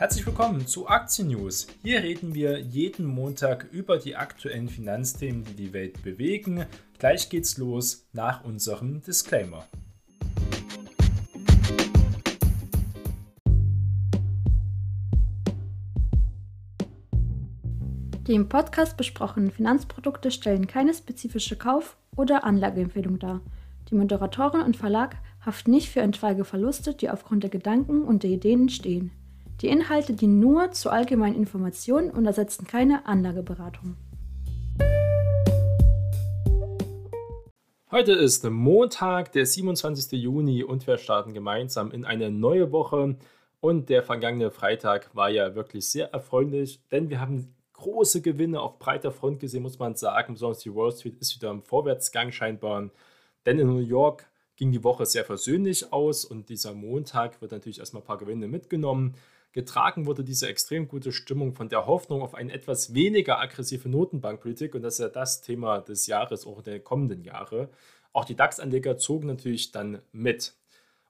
Herzlich willkommen zu Aktien News. Hier reden wir jeden Montag über die aktuellen Finanzthemen, die die Welt bewegen. Gleich geht's los nach unserem Disclaimer. Die im Podcast besprochenen Finanzprodukte stellen keine spezifische Kauf- oder Anlageempfehlung dar. Die Moderatorin und Verlag haften nicht für etwaige Verluste, die aufgrund der Gedanken und der Ideen entstehen. Die Inhalte dienen nur zur allgemeinen Information und ersetzen keine Anlageberatung. Heute ist Montag, der 27. Juni und wir starten gemeinsam in eine neue Woche. Und der vergangene Freitag war ja wirklich sehr erfreulich, denn wir haben große Gewinne auf breiter Front gesehen, muss man sagen. Besonders die Wall Street ist wieder im Vorwärtsgang scheinbar. Denn in New York ging die Woche sehr versöhnlich aus und dieser Montag wird natürlich erstmal ein paar Gewinne mitgenommen. Getragen wurde diese extrem gute Stimmung von der Hoffnung auf eine etwas weniger aggressive Notenbankpolitik und das ist ja das Thema des Jahres, auch der kommenden Jahre. Auch die DAX-Anleger zogen natürlich dann mit.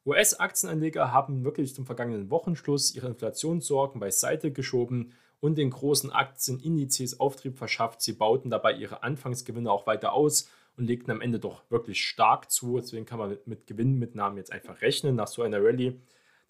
US-Aktienanleger haben wirklich zum vergangenen Wochenschluss ihre Inflationssorgen beiseite geschoben und den großen Aktienindizes Auftrieb verschafft. Sie bauten dabei ihre Anfangsgewinne auch weiter aus und legten am Ende doch wirklich stark zu. Deswegen kann man mit, mit Gewinnmitnahmen jetzt einfach rechnen nach so einer Rallye.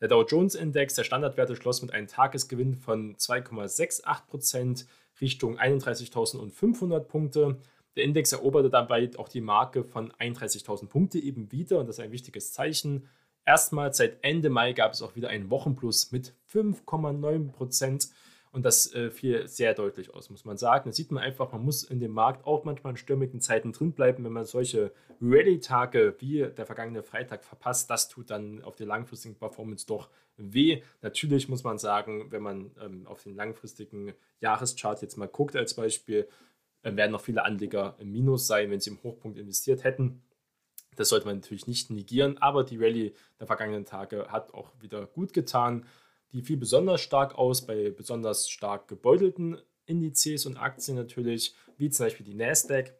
Der Dow Jones Index der Standardwerte schloss mit einem Tagesgewinn von 2,68% Richtung 31.500 Punkte. Der Index eroberte dabei auch die Marke von 31.000 Punkte eben wieder und das ist ein wichtiges Zeichen. Erstmals seit Ende Mai gab es auch wieder einen Wochenplus mit 5,9%. Und das äh, fiel sehr deutlich aus, muss man sagen. Da sieht man einfach, man muss in dem Markt auch manchmal in stürmigen Zeiten drin bleiben. Wenn man solche Rally-Tage wie der vergangene Freitag verpasst, das tut dann auf die langfristigen Performance doch weh. Natürlich muss man sagen, wenn man ähm, auf den langfristigen Jahreschart jetzt mal guckt als Beispiel, äh, werden noch viele Anleger im Minus sein, wenn sie im Hochpunkt investiert hätten. Das sollte man natürlich nicht negieren, aber die Rallye der vergangenen Tage hat auch wieder gut getan. Die fiel besonders stark aus bei besonders stark gebeutelten Indizes und Aktien natürlich, wie zum Beispiel die Nasdaq.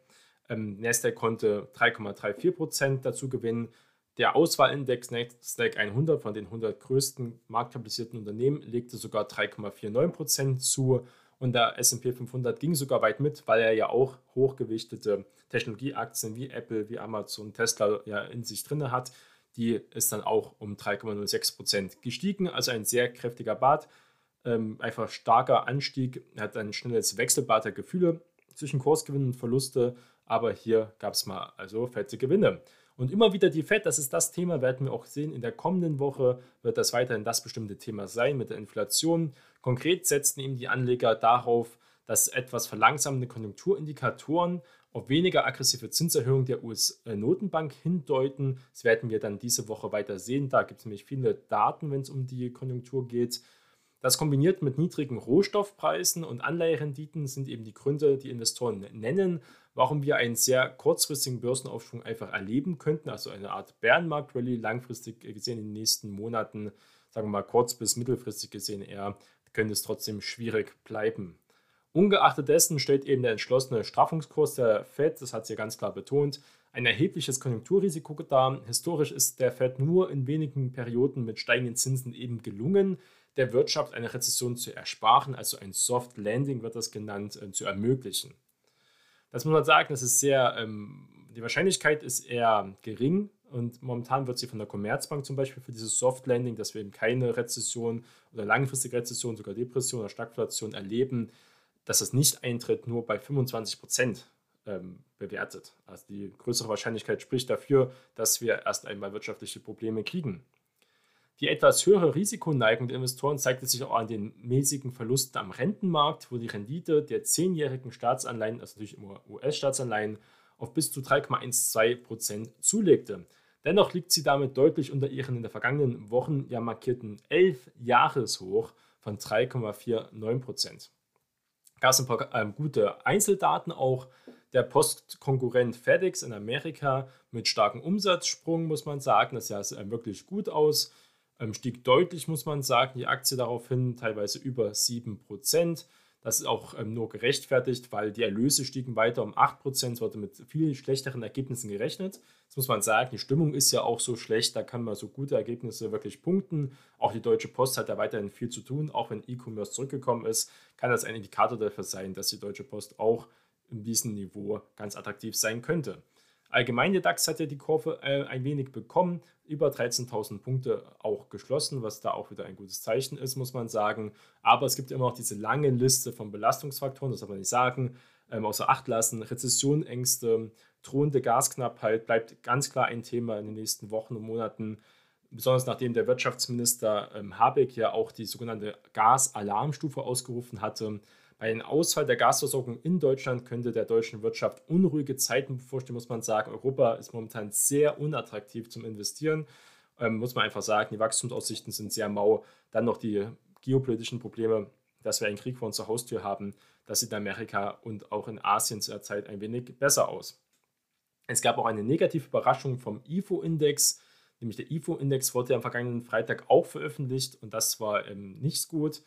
Ähm, Nasdaq konnte 3,34% dazu gewinnen. Der Auswahlindex Nasdaq 100 von den 100 größten marktkapitalisierten Unternehmen legte sogar 3,49% zu und der SP 500 ging sogar weit mit, weil er ja auch hochgewichtete Technologieaktien wie Apple, wie Amazon, Tesla ja in sich drin hat die ist dann auch um 3,06 Prozent gestiegen, also ein sehr kräftiger Bad. Ähm, einfach starker Anstieg, hat ein schnelles Wechselbad der Gefühle zwischen Kursgewinnen und Verluste, aber hier gab es mal also fette Gewinne. Und immer wieder die FED, das ist das Thema, werden wir auch sehen. In der kommenden Woche wird das weiterhin das bestimmte Thema sein mit der Inflation. Konkret setzten eben die Anleger darauf, dass etwas verlangsamende Konjunkturindikatoren auf weniger aggressive Zinserhöhungen der US-Notenbank hindeuten. Das werden wir dann diese Woche weiter sehen. Da gibt es nämlich viele Daten, wenn es um die Konjunktur geht. Das kombiniert mit niedrigen Rohstoffpreisen und Anleiherenditen sind eben die Gründe, die Investoren nennen, warum wir einen sehr kurzfristigen Börsenaufschwung einfach erleben könnten, also eine Art Bärenmarkt-Rallye langfristig gesehen in den nächsten Monaten, sagen wir mal kurz bis mittelfristig gesehen eher, könnte es trotzdem schwierig bleiben. Ungeachtet dessen stellt eben der entschlossene Straffungskurs der Fed, das hat sie ja ganz klar betont, ein erhebliches Konjunkturrisiko dar. Historisch ist der Fed nur in wenigen Perioden mit steigenden Zinsen eben gelungen, der Wirtschaft eine Rezession zu ersparen, also ein Soft Landing wird das genannt, äh, zu ermöglichen. Das muss man sagen, das ist sehr, ähm, die Wahrscheinlichkeit ist eher gering und momentan wird sie von der Commerzbank zum Beispiel für dieses Soft Landing, dass wir eben keine Rezession oder langfristige Rezession, sogar Depression oder Stagflation erleben, dass das nicht eintritt, nur bei 25 Prozent ähm, bewertet. Also die größere Wahrscheinlichkeit spricht dafür, dass wir erst einmal wirtschaftliche Probleme kriegen. Die etwas höhere Risikoneigung der Investoren zeigte sich auch an den mäßigen Verlusten am Rentenmarkt, wo die Rendite der zehnjährigen Staatsanleihen, also natürlich immer US-Staatsanleihen, auf bis zu 3,12 Prozent zulegte. Dennoch liegt sie damit deutlich unter ihren in den vergangenen Wochen ja markierten 11-Jahreshoch von 3,49 Prozent gab es ein paar ähm, gute Einzeldaten auch. Der Postkonkurrent FedEx in Amerika mit starkem Umsatzsprung, muss man sagen. Das sah ähm, wirklich gut aus. Ähm, stieg deutlich, muss man sagen, die Aktie daraufhin teilweise über 7%. Das ist auch ähm, nur gerechtfertigt, weil die Erlöse stiegen weiter um 8%. Es wurde mit viel schlechteren Ergebnissen gerechnet. Jetzt muss man sagen, die Stimmung ist ja auch so schlecht, da kann man so gute Ergebnisse wirklich punkten. Auch die Deutsche Post hat da weiterhin viel zu tun. Auch wenn E-Commerce zurückgekommen ist, kann das ein Indikator dafür sein, dass die Deutsche Post auch in diesem Niveau ganz attraktiv sein könnte. Allgemein der DAX hat ja die Kurve äh, ein wenig bekommen, über 13.000 Punkte auch geschlossen, was da auch wieder ein gutes Zeichen ist, muss man sagen. Aber es gibt immer noch diese lange Liste von Belastungsfaktoren, das soll man nicht sagen, ähm, außer Acht lassen. Rezessionängste, drohende Gasknappheit bleibt ganz klar ein Thema in den nächsten Wochen und Monaten. Besonders nachdem der Wirtschaftsminister ähm, Habeck ja auch die sogenannte Gasalarmstufe ausgerufen hatte, einem Ausfall der Gasversorgung in Deutschland könnte der deutschen Wirtschaft unruhige Zeiten bevorstehen, muss man sagen. Europa ist momentan sehr unattraktiv zum Investieren. Ähm, muss man einfach sagen, die Wachstumsaussichten sind sehr mau. Dann noch die geopolitischen Probleme, dass wir einen Krieg vor unserer Haustür haben. Das sieht in Amerika und auch in Asien zurzeit ein wenig besser aus. Es gab auch eine negative Überraschung vom IFO-Index, nämlich der IFO-Index wurde am vergangenen Freitag auch veröffentlicht und das war ähm, nicht gut.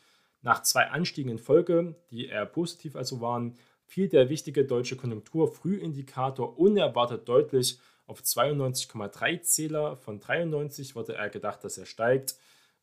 Nach zwei Anstiegen in Folge, die eher positiv also waren, fiel der wichtige deutsche Konjunkturfrühindikator unerwartet deutlich auf 92,3 Zähler. Von 93 wurde er gedacht, dass er steigt,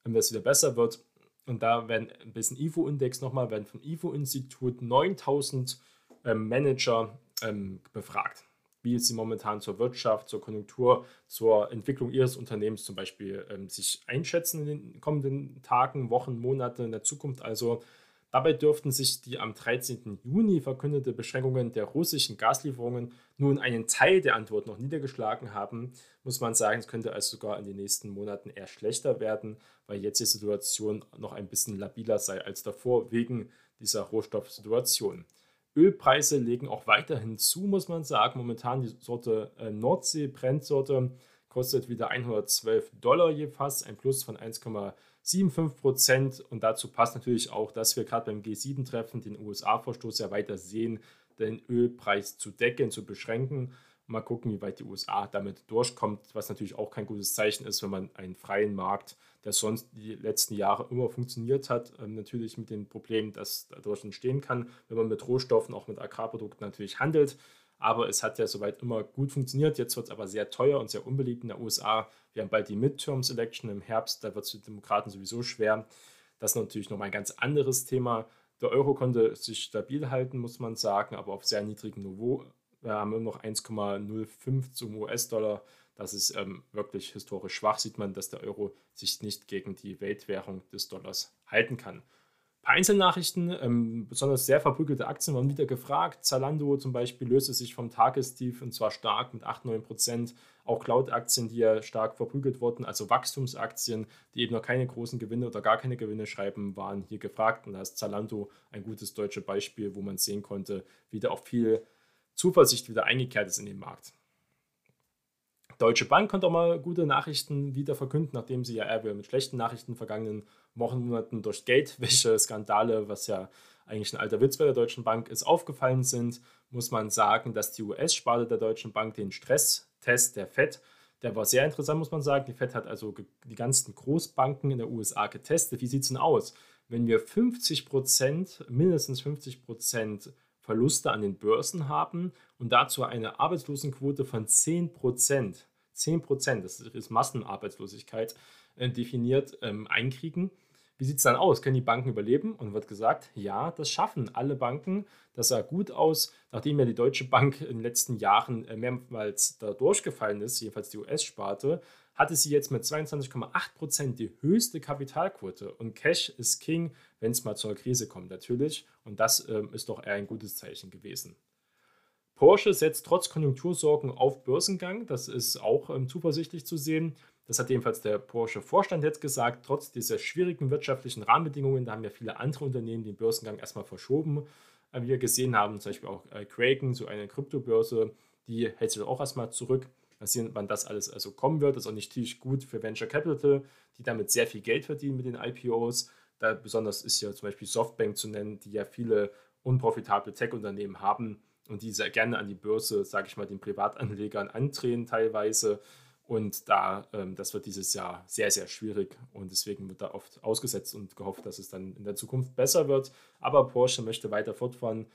dass es wieder besser wird. Und da werden ein bisschen IFO-Index nochmal, werden vom IFO-Institut 9000 ähm, Manager ähm, befragt wie sie momentan zur Wirtschaft, zur Konjunktur, zur Entwicklung ihres Unternehmens zum Beispiel ähm, sich einschätzen in den kommenden Tagen, Wochen, Monaten in der Zukunft. Also dabei dürften sich die am 13. Juni verkündete Beschränkungen der russischen Gaslieferungen nur in einen Teil der Antwort noch niedergeschlagen haben, muss man sagen, es könnte also sogar in den nächsten Monaten eher schlechter werden, weil jetzt die Situation noch ein bisschen labiler sei als davor wegen dieser Rohstoffsituation. Ölpreise legen auch weiterhin zu, muss man sagen. Momentan die Sorte äh, Nordsee Brennsorte kostet wieder 112 Dollar je Fass, ein Plus von 1,75 Prozent. Und dazu passt natürlich auch, dass wir gerade beim G7-Treffen den USA-Vorstoß ja weiter sehen, den Ölpreis zu decken, zu beschränken. Mal gucken, wie weit die USA damit durchkommt, was natürlich auch kein gutes Zeichen ist, wenn man einen freien Markt, der sonst die letzten Jahre immer funktioniert hat, ähm, natürlich mit den Problemen, das dadurch entstehen kann, wenn man mit Rohstoffen, auch mit Agrarprodukten natürlich handelt. Aber es hat ja soweit immer gut funktioniert. Jetzt wird es aber sehr teuer und sehr unbeliebt in der USA. Wir haben bald die Midterms-Election im Herbst, da wird es die Demokraten sowieso schwer. Das ist natürlich nochmal ein ganz anderes Thema. Der Euro konnte sich stabil halten, muss man sagen, aber auf sehr niedrigem Niveau wir haben immer noch 1,05 zum US-Dollar. Das ist ähm, wirklich historisch schwach. Sieht man, dass der Euro sich nicht gegen die Weltwährung des Dollars halten kann. Ein paar Einzelnachrichten, ähm, besonders sehr verprügelte Aktien waren wieder gefragt. Zalando zum Beispiel löste sich vom Tagestief und zwar stark mit 8, 9 Prozent. Auch Cloud-Aktien, die ja stark verprügelt wurden, also Wachstumsaktien, die eben noch keine großen Gewinne oder gar keine Gewinne schreiben, waren hier gefragt. Und da ist Zalando ein gutes deutsches Beispiel, wo man sehen konnte, wie da auch viel Zuversicht wieder eingekehrt ist in den Markt. Deutsche Bank konnte auch mal gute Nachrichten wieder verkünden, nachdem sie ja eher mit schlechten Nachrichten vergangenen Wochen, Monaten durch Geldwäsche, Skandale, was ja eigentlich ein alter Witz bei der Deutschen Bank ist, aufgefallen sind, muss man sagen, dass die US-Sparte der Deutschen Bank den Stresstest der FED, der war sehr interessant, muss man sagen. Die FED hat also die ganzen Großbanken in der USA getestet. Wie sieht es denn aus? Wenn wir 50 Prozent, mindestens 50 Prozent Verluste an den Börsen haben und dazu eine Arbeitslosenquote von 10 Prozent, 10 Prozent, das ist Massenarbeitslosigkeit äh, definiert, ähm, einkriegen. Wie sieht es dann aus? Können die Banken überleben? Und wird gesagt, ja, das schaffen alle Banken. Das sah gut aus, nachdem ja die Deutsche Bank in den letzten Jahren äh, mehrmals da durchgefallen ist, jedenfalls die US-Sparte, hatte sie jetzt mit 22,8% die höchste Kapitalquote. Und Cash ist King, wenn es mal zur Krise kommt, natürlich. Und das ähm, ist doch eher ein gutes Zeichen gewesen. Porsche setzt trotz Konjunktursorgen auf Börsengang. Das ist auch ähm, zuversichtlich zu sehen. Das hat jedenfalls der Porsche-Vorstand jetzt gesagt. Trotz dieser schwierigen wirtschaftlichen Rahmenbedingungen, da haben ja viele andere Unternehmen den Börsengang erstmal verschoben. Wie wir gesehen haben, zum Beispiel auch äh, Kraken, so eine Kryptobörse, die hält sich auch erstmal zurück. Mal sehen, wann das alles also kommen wird. Das ist auch nicht natürlich gut für Venture Capital, die damit sehr viel Geld verdienen mit den IPOs. Da besonders ist ja zum Beispiel Softbank zu nennen, die ja viele unprofitable Tech-Unternehmen haben und die sehr gerne an die Börse, sage ich mal, den Privatanlegern andrehen teilweise Und da, ähm, das wird dieses Jahr sehr, sehr schwierig und deswegen wird da oft ausgesetzt und gehofft, dass es dann in der Zukunft besser wird. Aber Porsche möchte weiter fortfahren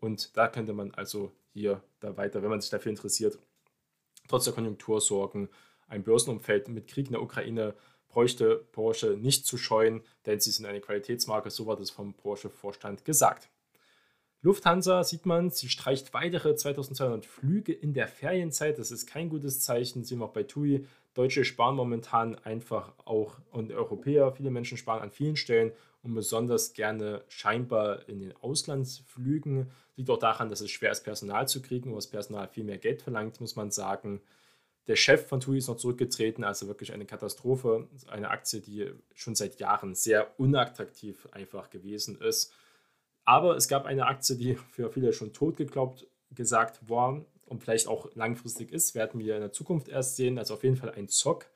und da könnte man also hier da weiter, wenn man sich dafür interessiert, trotz der Konjunktursorgen, ein Börsenumfeld mit Krieg in der Ukraine bräuchte Porsche nicht zu scheuen, denn sie sind eine Qualitätsmarke, so war das vom Porsche-Vorstand gesagt. Lufthansa sieht man, sie streicht weitere 2200 Flüge in der Ferienzeit. Das ist kein gutes Zeichen. Sehen wir auch bei TUI. Deutsche sparen momentan einfach auch und Europäer, viele Menschen sparen an vielen Stellen und besonders gerne scheinbar in den Auslandsflügen. Liegt auch daran, dass es schwer ist, Personal zu kriegen, wo das Personal viel mehr Geld verlangt, muss man sagen. Der Chef von TUI ist noch zurückgetreten, also wirklich eine Katastrophe. Eine Aktie, die schon seit Jahren sehr unattraktiv einfach gewesen ist. Aber es gab eine Aktie, die für viele schon tot geglaubt gesagt war und vielleicht auch langfristig ist, werden wir in der Zukunft erst sehen. Also auf jeden Fall ein Zock.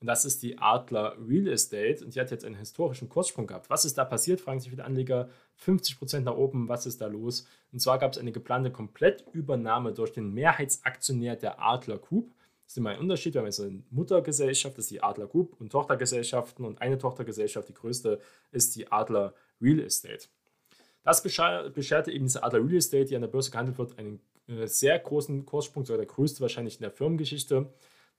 Und das ist die Adler Real Estate. Und die hat jetzt einen historischen Kurssprung gehabt. Was ist da passiert, fragen sich viele Anleger. 50% nach oben, was ist da los? Und zwar gab es eine geplante Komplettübernahme durch den Mehrheitsaktionär der Adler Group. Das ist immer ein Unterschied. Wir haben jetzt eine Muttergesellschaft, das ist die Adler Group, und Tochtergesellschaften. Und eine Tochtergesellschaft, die größte, ist die Adler Real Estate. Das bescherte eben diese Adler Real Estate, die an der Börse gehandelt wird, einen äh, sehr großen Kurssprung, sogar der größte wahrscheinlich in der Firmengeschichte.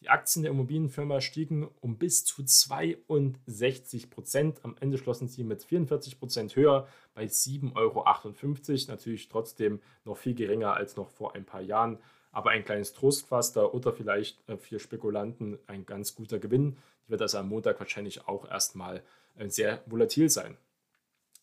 Die Aktien der Immobilienfirma stiegen um bis zu 62 Prozent. Am Ende schlossen sie mit 44 Prozent höher bei 7,58 Euro. Natürlich trotzdem noch viel geringer als noch vor ein paar Jahren. Aber ein kleines Trostpflaster oder vielleicht äh, für Spekulanten ein ganz guter Gewinn. Die wird also am Montag wahrscheinlich auch erstmal äh, sehr volatil sein.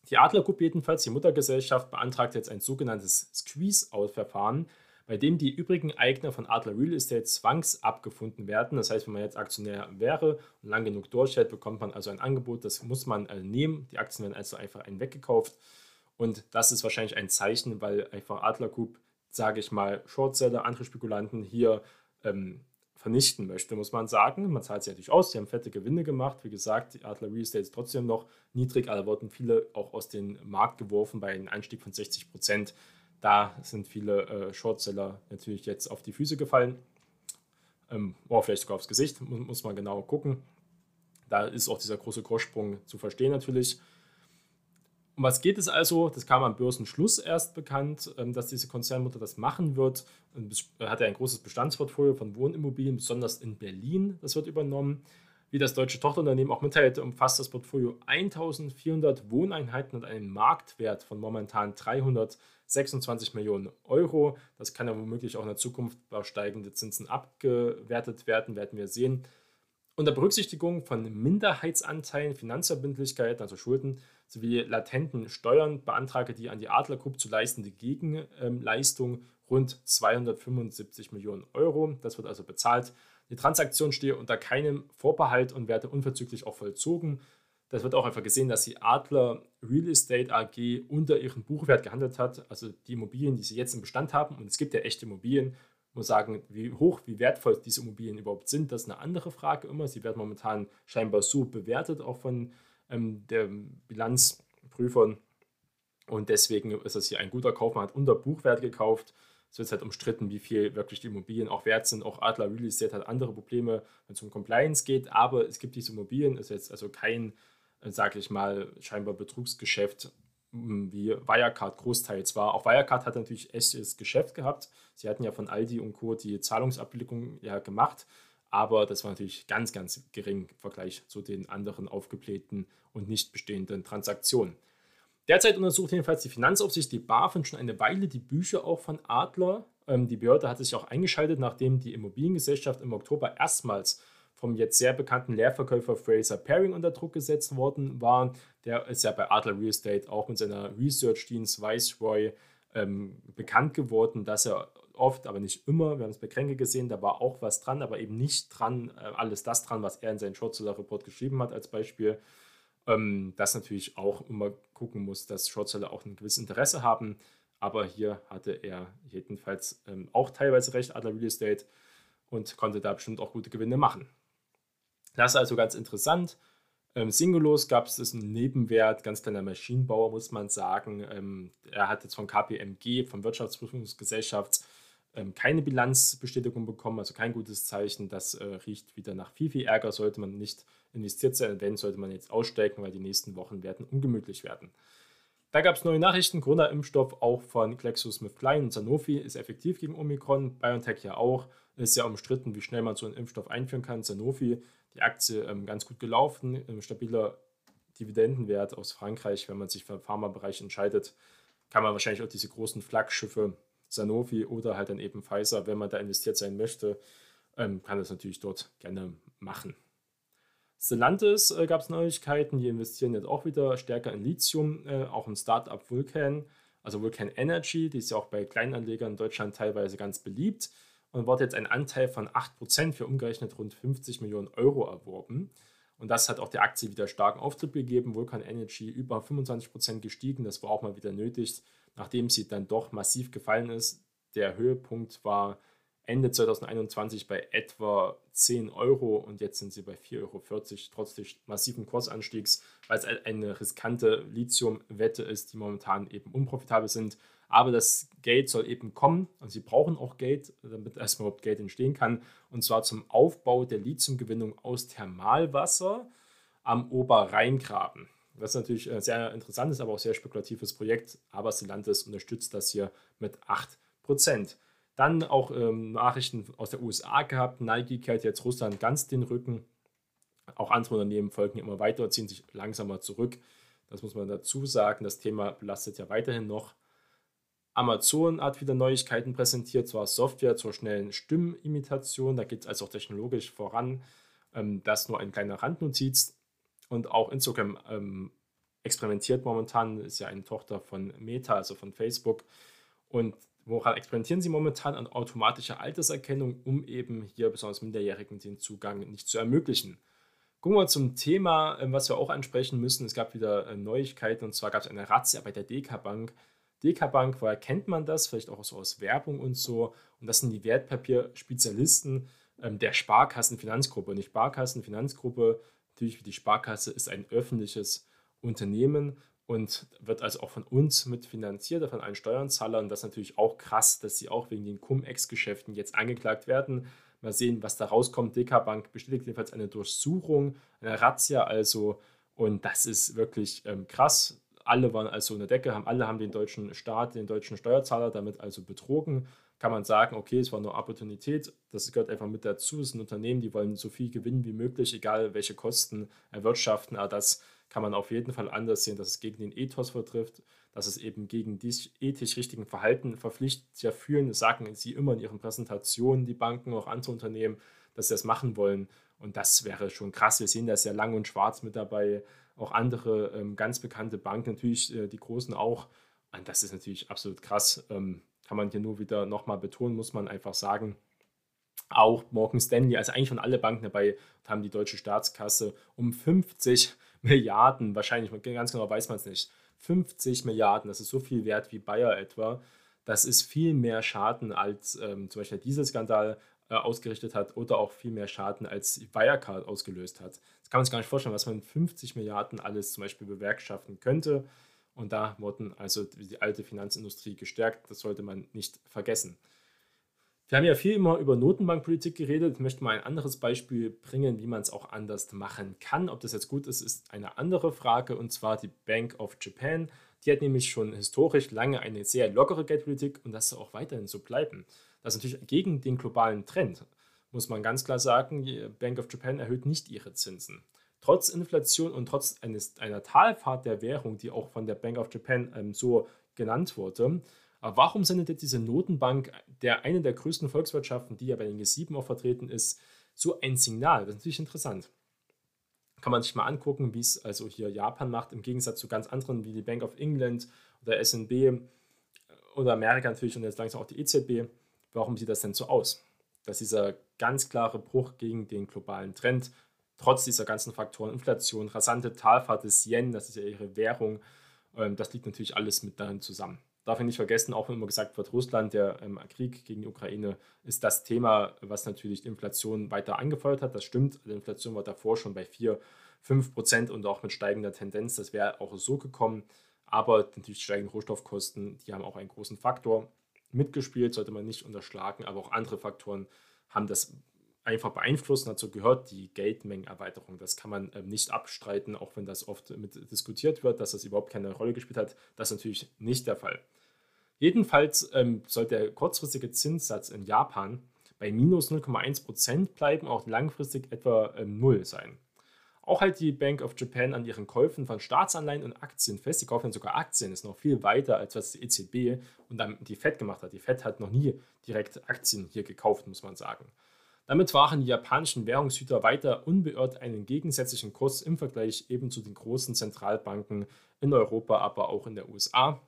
Die Adler Group jedenfalls, die Muttergesellschaft, beantragt jetzt ein sogenanntes Squeeze-Out-Verfahren, bei dem die übrigen Eigner von Adler Real Estate zwangsabgefunden werden. Das heißt, wenn man jetzt Aktionär wäre und lang genug durchhält, bekommt man also ein Angebot, das muss man also nehmen. Die Aktien werden also einfach einen weggekauft. Und das ist wahrscheinlich ein Zeichen, weil einfach Adler Group, sage ich mal, Shortseller, andere Spekulanten hier ähm, vernichten möchte, muss man sagen. Man zahlt sie natürlich aus, sie haben fette Gewinne gemacht. Wie gesagt, die Adler Real Estate ist trotzdem noch niedrig, aber wurden viele auch aus dem Markt geworfen bei einem Anstieg von 60 Prozent. Da sind viele äh, Shortseller natürlich jetzt auf die Füße gefallen. Ähm, oder vielleicht sogar aufs Gesicht, muss, muss man genau gucken. Da ist auch dieser große Kurssprung zu verstehen natürlich. Um was geht es also? Das kam am Börsenschluss erst bekannt, ähm, dass diese Konzernmutter das machen wird. Er hat ja ein großes Bestandsportfolio von Wohnimmobilien, besonders in Berlin. Das wird übernommen. Wie das deutsche Tochterunternehmen auch mitteilte, umfasst das Portfolio 1400 Wohneinheiten und einen Marktwert von momentan 326 Millionen Euro. Das kann ja womöglich auch in der Zukunft bei steigenden Zinsen abgewertet werden, werden wir sehen. Unter Berücksichtigung von Minderheitsanteilen, Finanzverbindlichkeiten, also Schulden, sowie latenten Steuern beantrage die an die Adler Group zu leistende Gegenleistung rund 275 Millionen Euro. Das wird also bezahlt. Die Transaktion stehe unter keinem Vorbehalt und werde unverzüglich auch vollzogen. Das wird auch einfach gesehen, dass die Adler Real Estate AG unter ihrem Buchwert gehandelt hat. Also die Immobilien, die sie jetzt im Bestand haben, und es gibt ja echte Immobilien, muss sagen, wie hoch, wie wertvoll diese Immobilien überhaupt sind, das ist eine andere Frage immer. Sie werden momentan scheinbar so bewertet, auch von ähm, der Bilanzprüfern. Und deswegen ist das hier ein guter Kauf. Man hat unter Buchwert gekauft. Es wird halt umstritten, wie viel wirklich die Immobilien auch wert sind. Auch Adler Real Estate hat andere Probleme, wenn es um Compliance geht. Aber es gibt diese Immobilien, ist jetzt also kein, äh, sage ich mal, scheinbar Betrugsgeschäft wie Wirecard großteils war. Auch Wirecard hat natürlich echtes Geschäft gehabt. Sie hatten ja von Aldi und Co. die Zahlungsabwicklung ja gemacht, aber das war natürlich ganz, ganz gering im Vergleich zu den anderen aufgeblähten und nicht bestehenden Transaktionen. Derzeit untersucht jedenfalls die Finanzaufsicht, die BaFin, schon eine Weile die Bücher auch von Adler. Ähm, die Behörde hat sich auch eingeschaltet, nachdem die Immobiliengesellschaft im Oktober erstmals vom jetzt sehr bekannten Lehrverkäufer Fraser Paring unter Druck gesetzt worden war. Der ist ja bei Adler Real Estate auch mit seiner Research-Dienst Viceroy ähm, bekannt geworden, dass er oft, aber nicht immer, wir haben es bei Kränke gesehen, da war auch was dran, aber eben nicht dran, äh, alles das dran, was er in seinen Shortseller Report geschrieben hat als Beispiel. Ähm, das natürlich auch immer gucken muss, dass Shortseller auch ein gewisses Interesse haben. Aber hier hatte er jedenfalls ähm, auch teilweise recht, Adler Real Estate, und konnte da bestimmt auch gute Gewinne machen. Das ist also ganz interessant. Ähm, Singulos gab es einen Nebenwert, ganz kleiner Maschinenbauer, muss man sagen. Ähm, er hat jetzt von KPMG, vom Wirtschaftsprüfungsgesellschaft, ähm, keine Bilanzbestätigung bekommen, also kein gutes Zeichen. Das äh, riecht wieder nach viel, viel Ärger. Sollte man nicht investiert sein, wenn sollte man jetzt aussteigen, weil die nächsten Wochen werden ungemütlich werden. Da gab es neue Nachrichten. Corona-Impfstoff auch von GlaxoSmithKline und Sanofi ist effektiv gegen Omikron. BioNTech ja auch. Ist ja umstritten, wie schnell man so einen Impfstoff einführen kann. Sanofi, die Aktie ähm, ganz gut gelaufen, ähm, stabiler Dividendenwert aus Frankreich. Wenn man sich für den Pharmabereich entscheidet, kann man wahrscheinlich auch diese großen Flaggschiffe Sanofi oder halt dann eben Pfizer, wenn man da investiert sein möchte, ähm, kann das natürlich dort gerne machen. Stellantis äh, gab es Neuigkeiten, die investieren jetzt auch wieder stärker in Lithium, äh, auch im Startup Vulcan, also Vulcan Energy, die ist ja auch bei Kleinanlegern in Deutschland teilweise ganz beliebt und wird jetzt einen Anteil von 8% für umgerechnet rund 50 Millionen Euro erworben. Und das hat auch der Aktie wieder starken Auftrieb gegeben. Vulcan Energy über 25% gestiegen. Das war auch mal wieder nötig, nachdem sie dann doch massiv gefallen ist. Der Höhepunkt war Ende 2021 bei etwa 10 Euro und jetzt sind sie bei 4,40 Euro, trotz des massiven Kursanstiegs, weil es eine riskante Lithium-Wette ist, die momentan eben unprofitabel sind. Aber das Geld soll eben kommen und sie brauchen auch Geld, damit erstmal überhaupt Geld entstehen kann. Und zwar zum Aufbau der Lithiumgewinnung aus Thermalwasser am Oberrheingraben. Das ist natürlich ein sehr interessantes, aber auch sehr spekulatives Projekt. Aber Stellantis unterstützt das hier mit 8%. Dann auch ähm, Nachrichten aus der USA gehabt. Nike kehrt jetzt Russland ganz den Rücken. Auch andere Unternehmen folgen immer weiter, ziehen sich langsamer zurück. Das muss man dazu sagen. Das Thema belastet ja weiterhin noch. Amazon hat wieder Neuigkeiten präsentiert, zwar Software zur schnellen Stimmimitation. Da geht es also auch technologisch voran. Ähm, das nur ein kleiner Randnotiz. Und auch Instagram ähm, experimentiert momentan, ist ja eine Tochter von Meta, also von Facebook. Und Woran experimentieren sie momentan? An automatischer Alterserkennung, um eben hier besonders Minderjährigen den Zugang nicht zu ermöglichen. Gucken wir zum Thema, ähm, was wir auch ansprechen müssen. Es gab wieder äh, Neuigkeiten und zwar gab es eine Razzia bei der DK Bank. DK Bank, woher kennt man das? Vielleicht auch so aus Werbung und so. Und das sind die Wertpapierspezialisten ähm, der Sparkassenfinanzgruppe. Und die Sparkassenfinanzgruppe, natürlich wie die Sparkasse, ist ein öffentliches Unternehmen und wird also auch von uns mitfinanziert, von allen Steuerzahlern. Das ist natürlich auch krass, dass sie auch wegen den Cum-Ex-Geschäften jetzt angeklagt werden. Mal sehen, was da rauskommt. DK Bank bestätigt jedenfalls eine Durchsuchung, eine Razzia also. Und das ist wirklich ähm, krass. Alle waren also in der Decke, haben, alle haben den deutschen Staat, den deutschen Steuerzahler damit also betrogen. Kann man sagen, okay, es war nur Opportunität, das gehört einfach mit dazu. Es ein Unternehmen, die wollen so viel gewinnen wie möglich, egal welche Kosten erwirtschaften. Aber das kann man auf jeden Fall anders sehen, dass es gegen den Ethos vertrifft, dass es eben gegen dieses ethisch richtigen Verhalten verpflichtet ja fühlen. Das sagen sie immer in ihren Präsentationen, die Banken, auch andere Unternehmen, dass sie das machen wollen. Und das wäre schon krass. Wir sehen das ja lang und schwarz mit dabei. Auch andere ähm, ganz bekannte Banken, natürlich äh, die großen auch. Und das ist natürlich absolut krass. Ähm, kann man hier nur wieder nochmal betonen, muss man einfach sagen. Auch Morgan Stanley, also eigentlich schon alle Banken dabei, haben die deutsche Staatskasse um 50 Milliarden, wahrscheinlich, ganz genau weiß man es nicht, 50 Milliarden, das ist so viel wert wie Bayer etwa. Das ist viel mehr Schaden, als ähm, zum Beispiel der Dieselskandal äh, ausgerichtet hat oder auch viel mehr Schaden, als Wirecard ausgelöst hat. Das kann man sich gar nicht vorstellen, was man mit 50 Milliarden alles zum Beispiel bewerkschaften könnte. Und da wurden also die alte Finanzindustrie gestärkt. Das sollte man nicht vergessen. Wir haben ja viel immer über Notenbankpolitik geredet. Ich möchte mal ein anderes Beispiel bringen, wie man es auch anders machen kann. Ob das jetzt gut ist, ist eine andere Frage. Und zwar die Bank of Japan. Die hat nämlich schon historisch lange eine sehr lockere Geldpolitik und das soll auch weiterhin so bleiben. Das ist natürlich gegen den globalen Trend, muss man ganz klar sagen. Die Bank of Japan erhöht nicht ihre Zinsen. Trotz Inflation und trotz eines, einer Talfahrt der Währung, die auch von der Bank of Japan ähm, so genannt wurde, aber warum sendet jetzt diese Notenbank, der eine der größten Volkswirtschaften, die ja bei den G7 auch vertreten ist, so ein Signal? Das ist natürlich interessant. Kann man sich mal angucken, wie es also hier Japan macht, im Gegensatz zu ganz anderen wie die Bank of England oder SNB oder Amerika natürlich und jetzt langsam auch die EZB. Warum sieht das denn so aus? Dass dieser ganz klare Bruch gegen den globalen Trend, trotz dieser ganzen Faktoren, Inflation, rasante Talfahrt des Yen, das ist ja ihre Währung, ähm, das liegt natürlich alles mit darin zusammen darf ich nicht vergessen, auch wenn immer gesagt wird, Russland, der ähm, Krieg gegen die Ukraine, ist das Thema, was natürlich die Inflation weiter angefeuert hat. Das stimmt, die Inflation war davor schon bei 4, 5 Prozent und auch mit steigender Tendenz. Das wäre auch so gekommen. Aber natürlich steigende Rohstoffkosten, die haben auch einen großen Faktor. Mitgespielt, sollte man nicht unterschlagen, aber auch andere Faktoren haben das einfach beeinflusst. Dazu gehört die Geldmengenerweiterung. Das kann man ähm, nicht abstreiten, auch wenn das oft mit diskutiert wird, dass das überhaupt keine Rolle gespielt hat. Das ist natürlich nicht der Fall. Jedenfalls ähm, soll der kurzfristige Zinssatz in Japan bei minus 0,1% bleiben, auch langfristig etwa ähm, 0 sein. Auch hält die Bank of Japan an ihren Käufen von Staatsanleihen und Aktien fest. Die kaufen sogar Aktien, ist noch viel weiter, als was die EZB und dann die FED gemacht hat. Die FED hat noch nie direkt Aktien hier gekauft, muss man sagen. Damit waren die japanischen Währungshüter weiter unbeirrt einen gegensätzlichen Kurs im Vergleich eben zu den großen Zentralbanken in Europa, aber auch in der USA.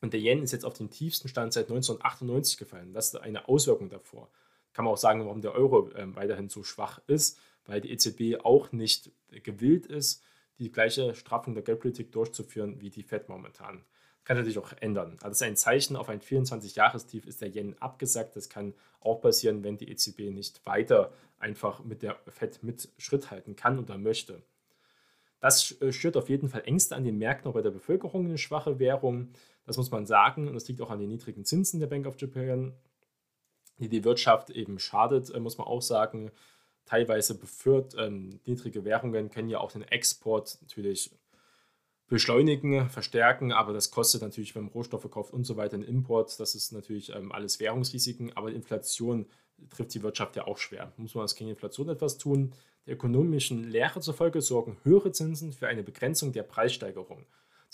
Und der Yen ist jetzt auf den tiefsten Stand seit 1998 gefallen. Das ist eine Auswirkung davor. Kann man auch sagen, warum der Euro äh, weiterhin so schwach ist weil die EZB auch nicht gewillt ist, die gleiche Straffung der Geldpolitik durchzuführen wie die Fed momentan. Kann natürlich auch ändern. Also das ist ein Zeichen auf ein 24-Jahrestief ist der Yen abgesagt. Das kann auch passieren, wenn die EZB nicht weiter einfach mit der Fed mit Schritt halten kann oder möchte. Das äh, schürt auf jeden Fall Ängste an den Märkten, auch bei der Bevölkerung eine schwache Währung. Das muss man sagen. Und das liegt auch an den niedrigen Zinsen der Bank of Japan, die die Wirtschaft eben schadet, äh, muss man auch sagen teilweise beführt. Ähm, niedrige Währungen können ja auch den Export natürlich beschleunigen, verstärken, aber das kostet natürlich, wenn man Rohstoffe kauft und so weiter, einen Import. Das ist natürlich ähm, alles Währungsrisiken, aber Inflation trifft die Wirtschaft ja auch schwer. Muss man als gegen Inflation etwas tun? Der ökonomischen Lehre zufolge sorgen höhere Zinsen für eine Begrenzung der Preissteigerung.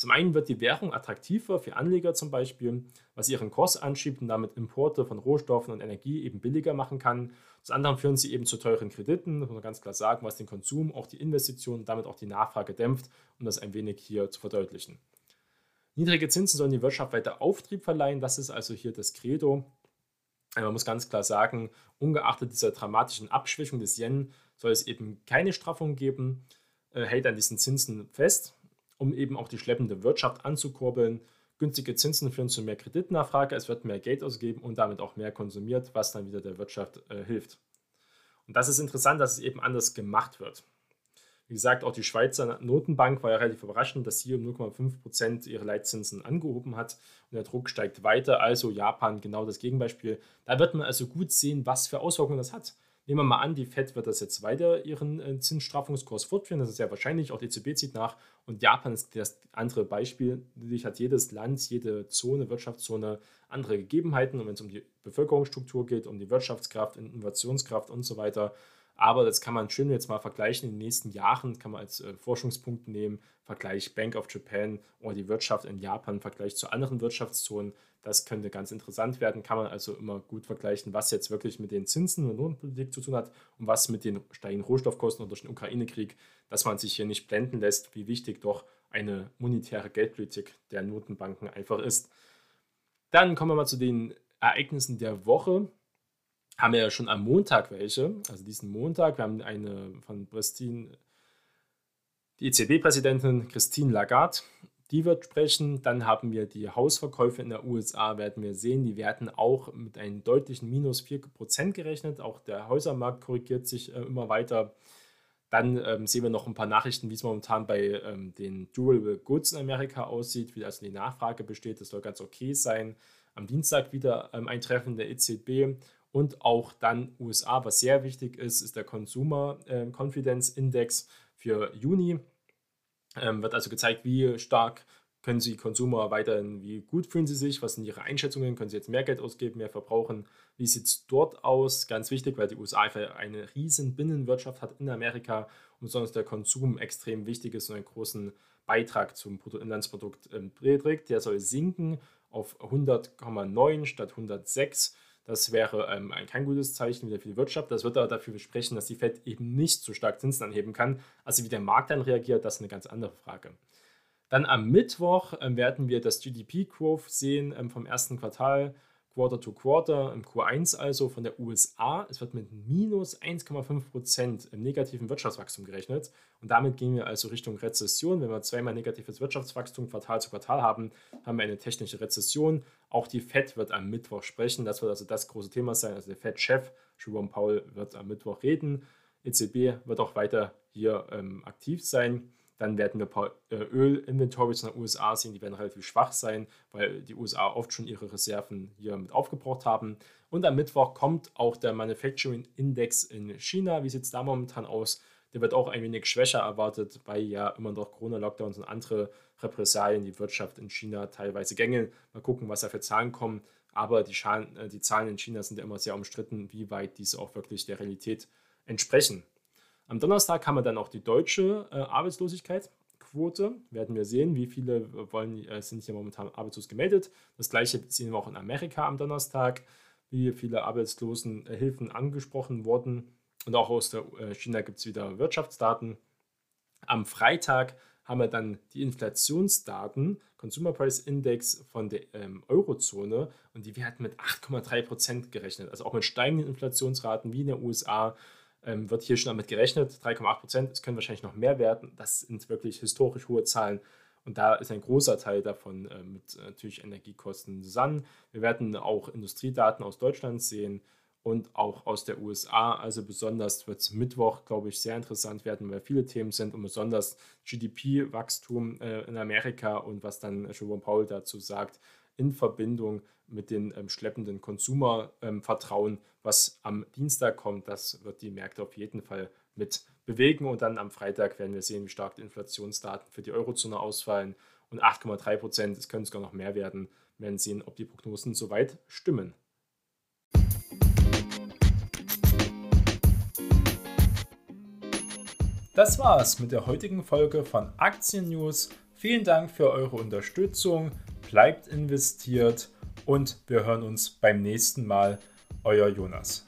Zum einen wird die Währung attraktiver für Anleger zum Beispiel, was ihren Kurs anschiebt und damit Importe von Rohstoffen und Energie eben billiger machen kann. Zum anderen führen sie eben zu teuren Krediten, muss man ganz klar sagen, was den Konsum, auch die Investitionen und damit auch die Nachfrage dämpft, um das ein wenig hier zu verdeutlichen. Niedrige Zinsen sollen die Wirtschaft weiter Auftrieb verleihen, das ist also hier das Credo. Man muss ganz klar sagen, ungeachtet dieser dramatischen Abschwächung des Yen soll es eben keine Straffung geben, äh, hält an diesen Zinsen fest um eben auch die schleppende Wirtschaft anzukurbeln. Günstige Zinsen führen zu mehr Kreditnachfrage, es wird mehr Geld ausgegeben und damit auch mehr konsumiert, was dann wieder der Wirtschaft äh, hilft. Und das ist interessant, dass es eben anders gemacht wird. Wie gesagt, auch die Schweizer Notenbank war ja relativ überraschend, dass sie um 0,5% ihre Leitzinsen angehoben hat und der Druck steigt weiter. Also Japan genau das Gegenbeispiel. Da wird man also gut sehen, was für Auswirkungen das hat. Nehmen wir mal an, die Fed wird das jetzt weiter ihren äh, Zinsstraffungskurs fortführen. Das ist sehr wahrscheinlich. Auch die EZB zieht nach. Und Japan ist das andere Beispiel. Natürlich hat jedes Land, jede Zone, Wirtschaftszone andere Gegebenheiten. Und wenn es um die Bevölkerungsstruktur geht, um die Wirtschaftskraft, Innovationskraft und so weiter, aber das kann man schön jetzt mal vergleichen. In den nächsten Jahren kann man als äh, Forschungspunkt nehmen, Vergleich Bank of Japan oder die Wirtschaft in Japan, Vergleich zu anderen Wirtschaftszonen. Das könnte ganz interessant werden. Kann man also immer gut vergleichen, was jetzt wirklich mit den Zinsen und Lohnpolitik zu tun hat und was mit den steigenden Rohstoffkosten durch den Ukraine-Krieg, dass man sich hier nicht blenden lässt, wie wichtig doch eine monetäre Geldpolitik der Notenbanken einfach ist. Dann kommen wir mal zu den Ereignissen der Woche haben wir ja schon am Montag welche, also diesen Montag. Wir haben eine von Christine, die EZB-Präsidentin Christine Lagarde, die wird sprechen. Dann haben wir die Hausverkäufe in der USA, werden wir sehen. Die werden auch mit einem deutlichen Minus 4% gerechnet. Auch der Häusermarkt korrigiert sich äh, immer weiter. Dann ähm, sehen wir noch ein paar Nachrichten, wie es momentan bei ähm, den Durable Goods in Amerika aussieht, wie also die Nachfrage besteht. Das soll ganz okay sein. Am Dienstag wieder ähm, ein Treffen der EZB und auch dann USA. Was sehr wichtig ist, ist der Consumer äh, Confidence Index für Juni. Ähm, wird also gezeigt, wie stark können Sie Konsumer weiterhin, wie gut fühlen sie sich, was sind ihre Einschätzungen, können sie jetzt mehr Geld ausgeben, mehr verbrauchen, wie sieht es dort aus, ganz wichtig, weil die USA eine riesen Binnenwirtschaft hat in Amerika und sonst der Konsum extrem wichtig ist und einen großen Beitrag zum Bruttoinlandsprodukt ähm, trägt. Der soll sinken auf 100,9 statt 106 das wäre ähm, kein gutes Zeichen wieder für die Wirtschaft. Das wird aber dafür sprechen, dass die Fed eben nicht so stark Zinsen anheben kann. Also wie der Markt dann reagiert, das ist eine ganz andere Frage. Dann am Mittwoch ähm, werden wir das GDP-Growth sehen ähm, vom ersten Quartal. Quarter to Quarter im Q1 also von der USA. Es wird mit minus 1,5 Prozent im negativen Wirtschaftswachstum gerechnet. Und damit gehen wir also Richtung Rezession. Wenn wir zweimal negatives Wirtschaftswachstum Quartal zu Quartal haben, haben wir eine technische Rezession. Auch die Fed wird am Mittwoch sprechen. Das wird also das große Thema sein. Also der Fed-Chef Jerome Paul wird am Mittwoch reden. EZB wird auch weiter hier ähm, aktiv sein. Dann werden wir ein paar äh, Ölinventories in den USA sehen, die werden relativ schwach sein, weil die USA oft schon ihre Reserven hier mit aufgebraucht haben. Und am Mittwoch kommt auch der Manufacturing Index in China. Wie sieht es da momentan aus? Der wird auch ein wenig schwächer erwartet, weil ja immer noch Corona-Lockdowns und andere Repressalien die Wirtschaft in China teilweise gängeln. Mal gucken, was da für Zahlen kommen. Aber die, Schalen, äh, die Zahlen in China sind ja immer sehr umstritten, wie weit diese auch wirklich der Realität entsprechen. Am Donnerstag haben wir dann auch die deutsche äh, Arbeitslosigkeitsquote. Werden wir sehen, wie viele wollen, äh, sind hier momentan arbeitslos gemeldet. Das gleiche sehen wir auch in Amerika am Donnerstag, wie viele Arbeitslosenhilfen angesprochen wurden. Und auch aus der äh, China gibt es wieder Wirtschaftsdaten. Am Freitag haben wir dann die Inflationsdaten, Consumer Price Index von der ähm, Eurozone und die werden mit 8,3 Prozent gerechnet. Also auch mit steigenden Inflationsraten wie in den USA ähm, wird hier schon damit gerechnet. 3,8 Prozent, es können wahrscheinlich noch mehr werden. Das sind wirklich historisch hohe Zahlen. Und da ist ein großer Teil davon äh, mit äh, natürlich Energiekosten zusammen. Wir werden auch Industriedaten aus Deutschland sehen und auch aus der USA. Also besonders wird es Mittwoch, glaube ich, sehr interessant werden, weil viele Themen sind und besonders GDP-Wachstum äh, in Amerika und was dann Jerome Paul dazu sagt, in Verbindung mit dem ähm, schleppenden Konsumervertrauen, ähm, was am Dienstag kommt. Das wird die Märkte auf jeden Fall mit bewegen. Und dann am Freitag werden wir sehen, wie stark die Inflationsdaten für die Eurozone ausfallen. Und 8,3 Prozent, es können sogar noch mehr werden. Werden sehen, ob die Prognosen soweit stimmen. Das war's mit der heutigen Folge von Aktien News. Vielen Dank für eure Unterstützung. Bleibt investiert und wir hören uns beim nächsten Mal. Euer Jonas.